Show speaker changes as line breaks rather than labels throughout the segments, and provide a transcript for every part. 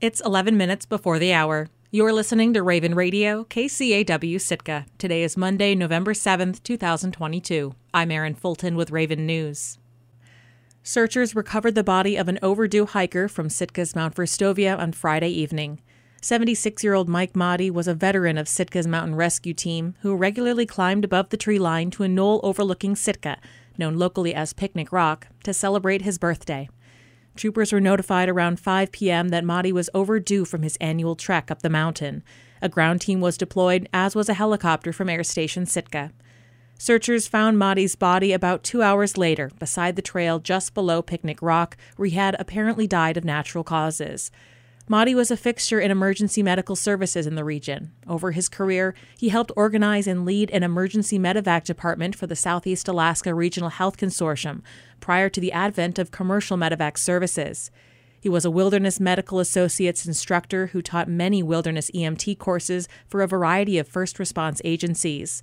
It's 11 minutes before the hour. You're listening to Raven Radio, KCAW Sitka. Today is Monday, November 7th, 2022. I'm Erin Fulton with Raven News. Searchers recovered the body of an overdue hiker from Sitka's Mount Verstovia on Friday evening. 76 year old Mike Motti was a veteran of Sitka's mountain rescue team who regularly climbed above the tree line to a knoll overlooking Sitka, known locally as Picnic Rock, to celebrate his birthday. Troopers were notified around 5 p.m. that Motti was overdue from his annual trek up the mountain. A ground team was deployed, as was a helicopter from Air Station Sitka. Searchers found Motti's body about two hours later beside the trail just below Picnic Rock, where he had apparently died of natural causes. Motti was a fixture in emergency medical services in the region. Over his career, he helped organize and lead an emergency medevac department for the Southeast Alaska Regional Health Consortium prior to the advent of commercial medevac services. He was a Wilderness Medical Associates instructor who taught many wilderness EMT courses for a variety of first response agencies.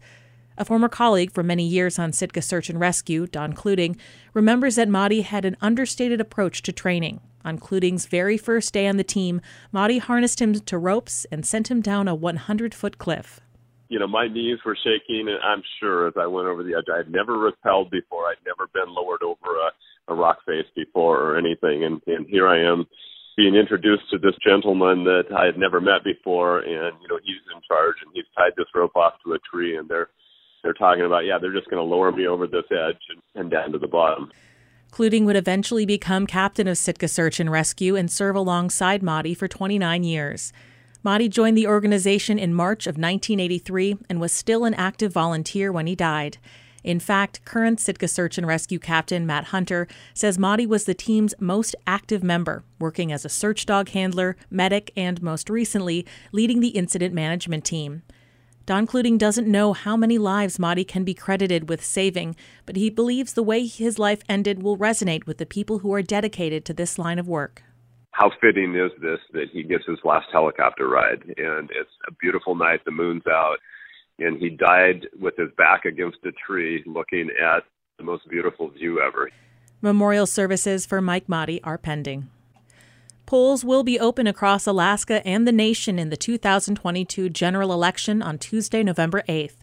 A former colleague for many years on Sitka Search and Rescue, Don Cluting, remembers that Motti had an understated approach to training. On Cluting's very first day on the team, Motti harnessed him to ropes and sent him down a 100 foot cliff.
You know, my knees were shaking, and I'm sure as I went over the edge, I'd never rappelled before. I'd never been lowered over a, a rock face before or anything. And, and here I am being introduced to this gentleman that I had never met before. And, you know, he's in charge and he's tied this rope off to a tree, and they're they're talking about, yeah, they're just going to lower me over this edge and, and down to the bottom.
Cluting would eventually become captain of Sitka Search and Rescue and serve alongside Motti for 29 years. Motti joined the organization in March of 1983 and was still an active volunteer when he died. In fact, current Sitka Search and Rescue Captain Matt Hunter says Motti was the team's most active member, working as a search dog handler, medic, and most recently, leading the incident management team. Don Cluting doesn't know how many lives Motti can be credited with saving, but he believes the way his life ended will resonate with the people who are dedicated to this line of work.
How fitting is this that he gets his last helicopter ride? And it's a beautiful night, the moon's out, and he died with his back against a tree looking at the most beautiful view ever.
Memorial services for Mike Motti are pending. Polls will be open across Alaska and the nation in the 2022 general election on Tuesday, November 8th.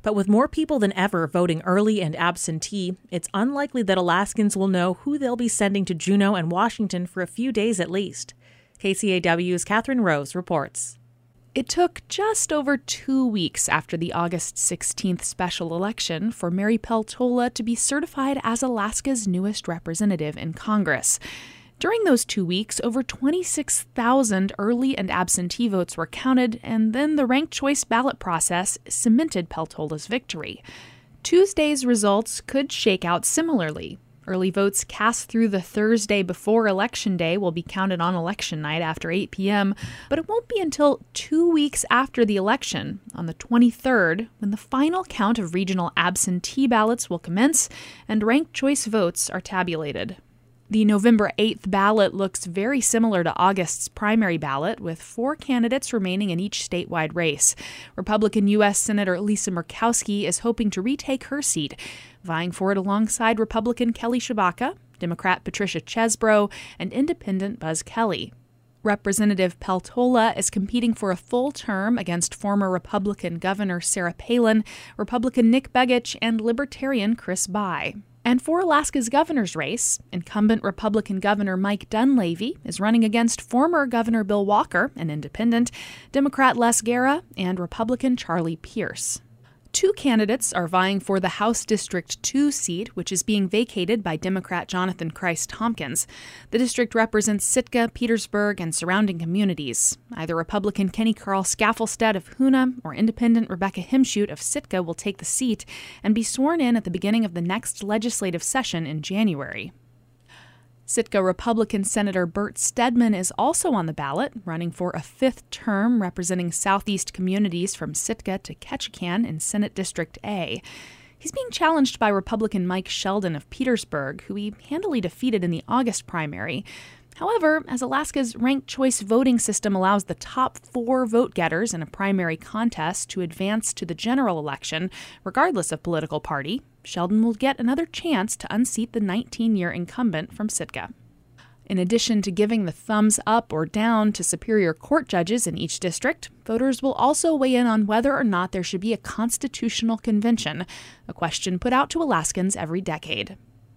But with more people than ever voting early and absentee, it's unlikely that Alaskans will know who they'll be sending to Juneau and Washington for a few days at least. KCAW's Catherine Rose reports.
It took just over two weeks after the August 16th special election for Mary Peltola to be certified as Alaska's newest representative in Congress. During those two weeks, over 26,000 early and absentee votes were counted, and then the ranked choice ballot process cemented Peltola's victory. Tuesday's results could shake out similarly. Early votes cast through the Thursday before Election Day will be counted on election night after 8 p.m., but it won't be until two weeks after the election, on the 23rd, when the final count of regional absentee ballots will commence and ranked choice votes are tabulated. The November 8th ballot looks very similar to August's primary ballot, with four candidates remaining in each statewide race. Republican U.S. Senator Lisa Murkowski is hoping to retake her seat, vying for it alongside Republican Kelly Tshibaka, Democrat Patricia Chesbro, and Independent Buzz Kelly. Representative Peltola is competing for a full term against former Republican Governor Sarah Palin, Republican Nick Begich, and Libertarian Chris Bye. And for Alaska's governor's race, incumbent Republican Governor Mike Dunleavy is running against former Governor Bill Walker, an independent, Democrat Les Gara, and Republican Charlie Pierce. Two candidates are vying for the House District 2 seat, which is being vacated by Democrat Jonathan Kreiss-Tomkins. The district represents Sitka, Petersburg, and surrounding communities. Either Republican Kenny Carl Skaflestad of Hoonah or Independent Rebecca Himschoot of Sitka will take the seat and be sworn in at the beginning of the next legislative session in January. Sitka Republican Senator Bert Stedman is also on the ballot, running for a fifth term representing southeast communities from Sitka to Ketchikan in Senate District A. He's being challenged by Republican Mike Sheldon of Petersburg, who he handily defeated in the August primary. However, as Alaska's ranked choice voting system allows the top four vote getters in a primary contest to advance to the general election, regardless of political party, Sheldon will get another chance to unseat the 19 year incumbent from Sitka. In addition to giving the thumbs up or down to Superior Court judges in each district, voters will also weigh in on whether or not there should be a constitutional convention, a question put out to Alaskans every decade.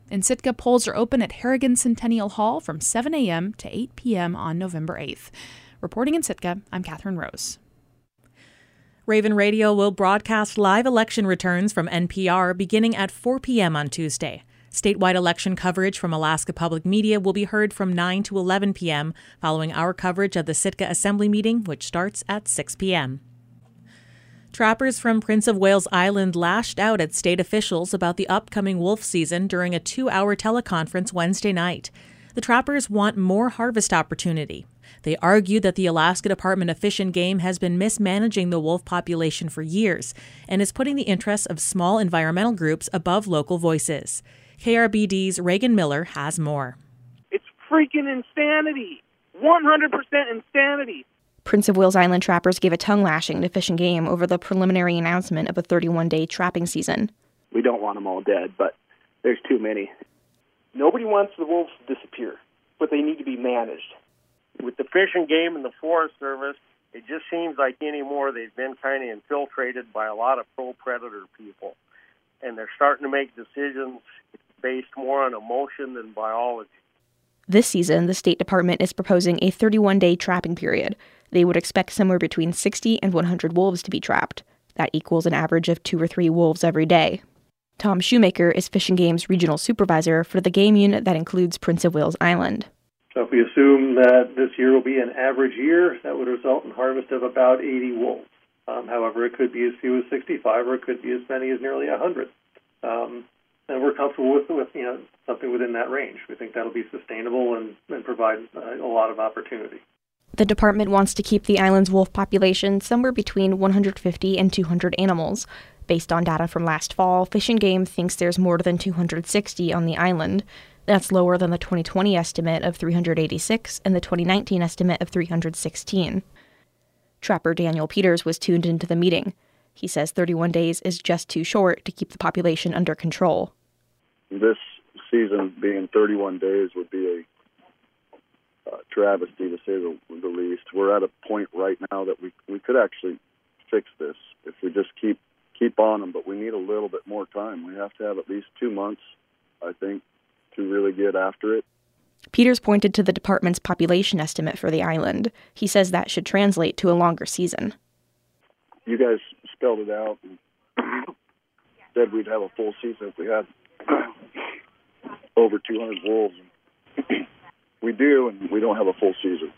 In Sitka, polls are open at Harrigan Centennial Hall from 7 a.m. to 8 p.m. on November 8th. Reporting in Sitka, I'm Catherine Rose.
Raven Radio will broadcast live election returns from NPR beginning at 4 p.m. on Tuesday. Statewide election coverage from Alaska Public Media will be heard from 9 to 11 p.m., following our coverage of the Sitka Assembly meeting, which starts at 6 p.m. Trappers from Prince of Wales Island lashed out at state officials about the upcoming wolf season during a two hour teleconference Wednesday night. The trappers want more harvest opportunity. They argue that the Alaska Department of Fish and Game has been mismanaging the wolf population for years and is putting the interests of small environmental groups above local voices. KRBD's Reagan Miller has more.
It's freaking insanity. 100% insanity.
Prince of Wales Island trappers gave a tongue lashing to Fish and Game over the preliminary announcement of a 31 day trapping season.
We don't want them all dead, but there's too many.
Nobody wants the wolves to disappear, but they need to be managed.
With the Fish and Game and the Forest Service, it just seems like anymore they've been kind of infiltrated by a lot of pro predator people. And they're starting to make decisions based more on emotion than biology.
This season, the State Department is proposing a 31 day trapping period. They would expect somewhere between 60 and 100 wolves to be trapped. That equals an average of two or three wolves every day. Tom Schumacher is Fish and Game's regional supervisor for the game unit that includes Prince of Wales Island.
So, if we assume that this year will be an average year, that would result in harvest of about 80 wolves. Um, however, it could be as few as 65, or it could be as many as nearly 100. Um, and we're comfortable with, with you know something within that range. We think that'll be sustainable and, and provide uh, a lot of opportunity.
The department wants to keep the island's wolf population somewhere between 150 and 200 animals. Based on data from last fall, Fish and Game thinks there's more than 260 on the island. That's lower than the 2020 estimate of 386 and the 2019 estimate of 316. Trapper Daniel Peters was tuned into the meeting. He says 31 days is just too short to keep the population under control.
This season being 31 days would be a uh, travesty to say the, the least. We're at a point right now that we we could actually fix this if we just keep keep on them, but we need a little bit more time. We have to have at least two months, I think, to really get after it.
Peters pointed to the department's population estimate for the island. He says that should translate to a longer season.
You guys spelled it out and said we'd have a full season if we had over 200 wolves. we do, and we don't have a full season.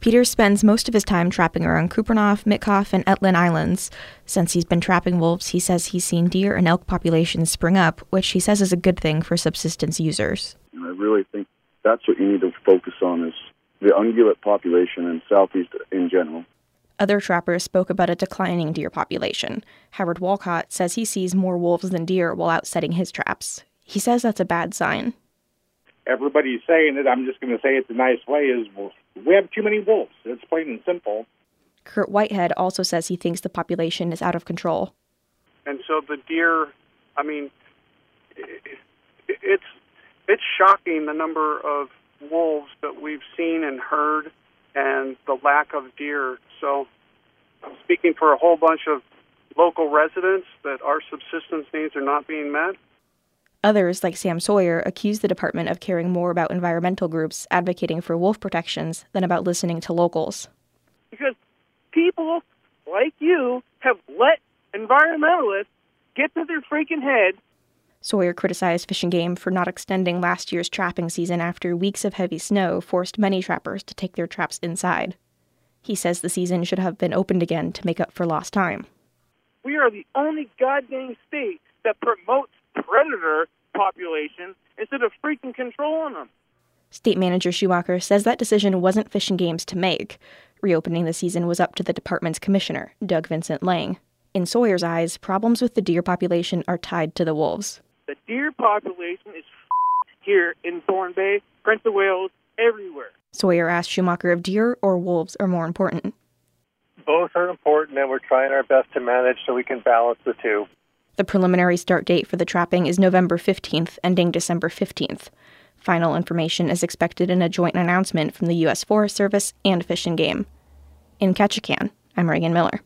Peters spends most of his time trapping around Kupreanof, Mitkof, and Etolin Islands. Since he's been trapping wolves, he says he's seen deer and elk populations spring up, which he says is a good thing for subsistence users.
And I really think that's what you need to focus on is the ungulate population in southeast in general.
Other trappers spoke about a declining deer population. Howard Walcott says he sees more wolves than deer while out setting his traps. He says that's a bad sign.
Everybody's saying it. I'm just going to say it the nice way is well, we have too many wolves. It's plain and simple.
Kurt Whitehead also says he thinks the population is out of control.
And so the deer, I mean, it's it's shocking the number of wolves that we've seen and heard and the lack of deer. So I'm speaking for a whole bunch of local residents that our subsistence needs are not being met.
Others, like Sam Sawyer, accuse the department of caring more about environmental groups advocating for wolf protections than about listening to locals.
Because people like you have let environmentalists get to their freaking head.
Sawyer criticized Fish and Game for not extending last year's trapping season after weeks of heavy snow forced many trappers to take their traps inside. He says the season should have been opened again to make up for lost time.
We are the only goddamn state that promotes predator populations instead of freaking controlling them.
State Manager Schumacher says that decision wasn't Fish and Game's to make. Reopening the season was up to the department's commissioner, Doug Vincent Lang. In Sawyer's eyes, problems with the deer population are tied to the wolves.
The deer population is here in Thorne Bay, Prince of Wales, everywhere.
Sawyer asked Schumacher if deer or wolves are more important.
Both are important, and we're trying our best to manage so we can balance the two.
The preliminary start date for the trapping is November 15th, ending December 15th. Final information is expected in a joint announcement from the U.S. Forest Service and Fish and Game. In Ketchikan, I'm Reagan Miller.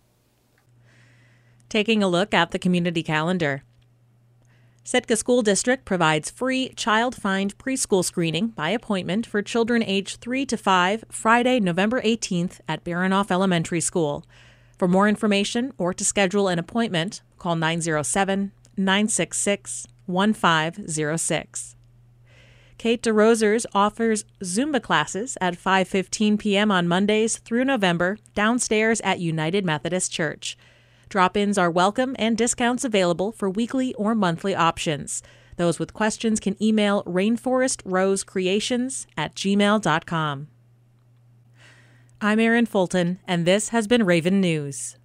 Taking a look at the community calendar. Sitka School District provides free Child Find preschool screening by appointment for children aged 3 to 5 Friday, November 18th at Baranof Elementary School. For more information or to schedule an appointment, call 907 966 1506. Kate DeRosers offers Zumba classes at 5:15 p.m. on Mondays through November downstairs at United Methodist Church. Drop-ins are welcome and discounts available for weekly or monthly options. Those with questions can email rainforestrosecreations at gmail.com. I'm Erin Fulton, and this has been Raven News.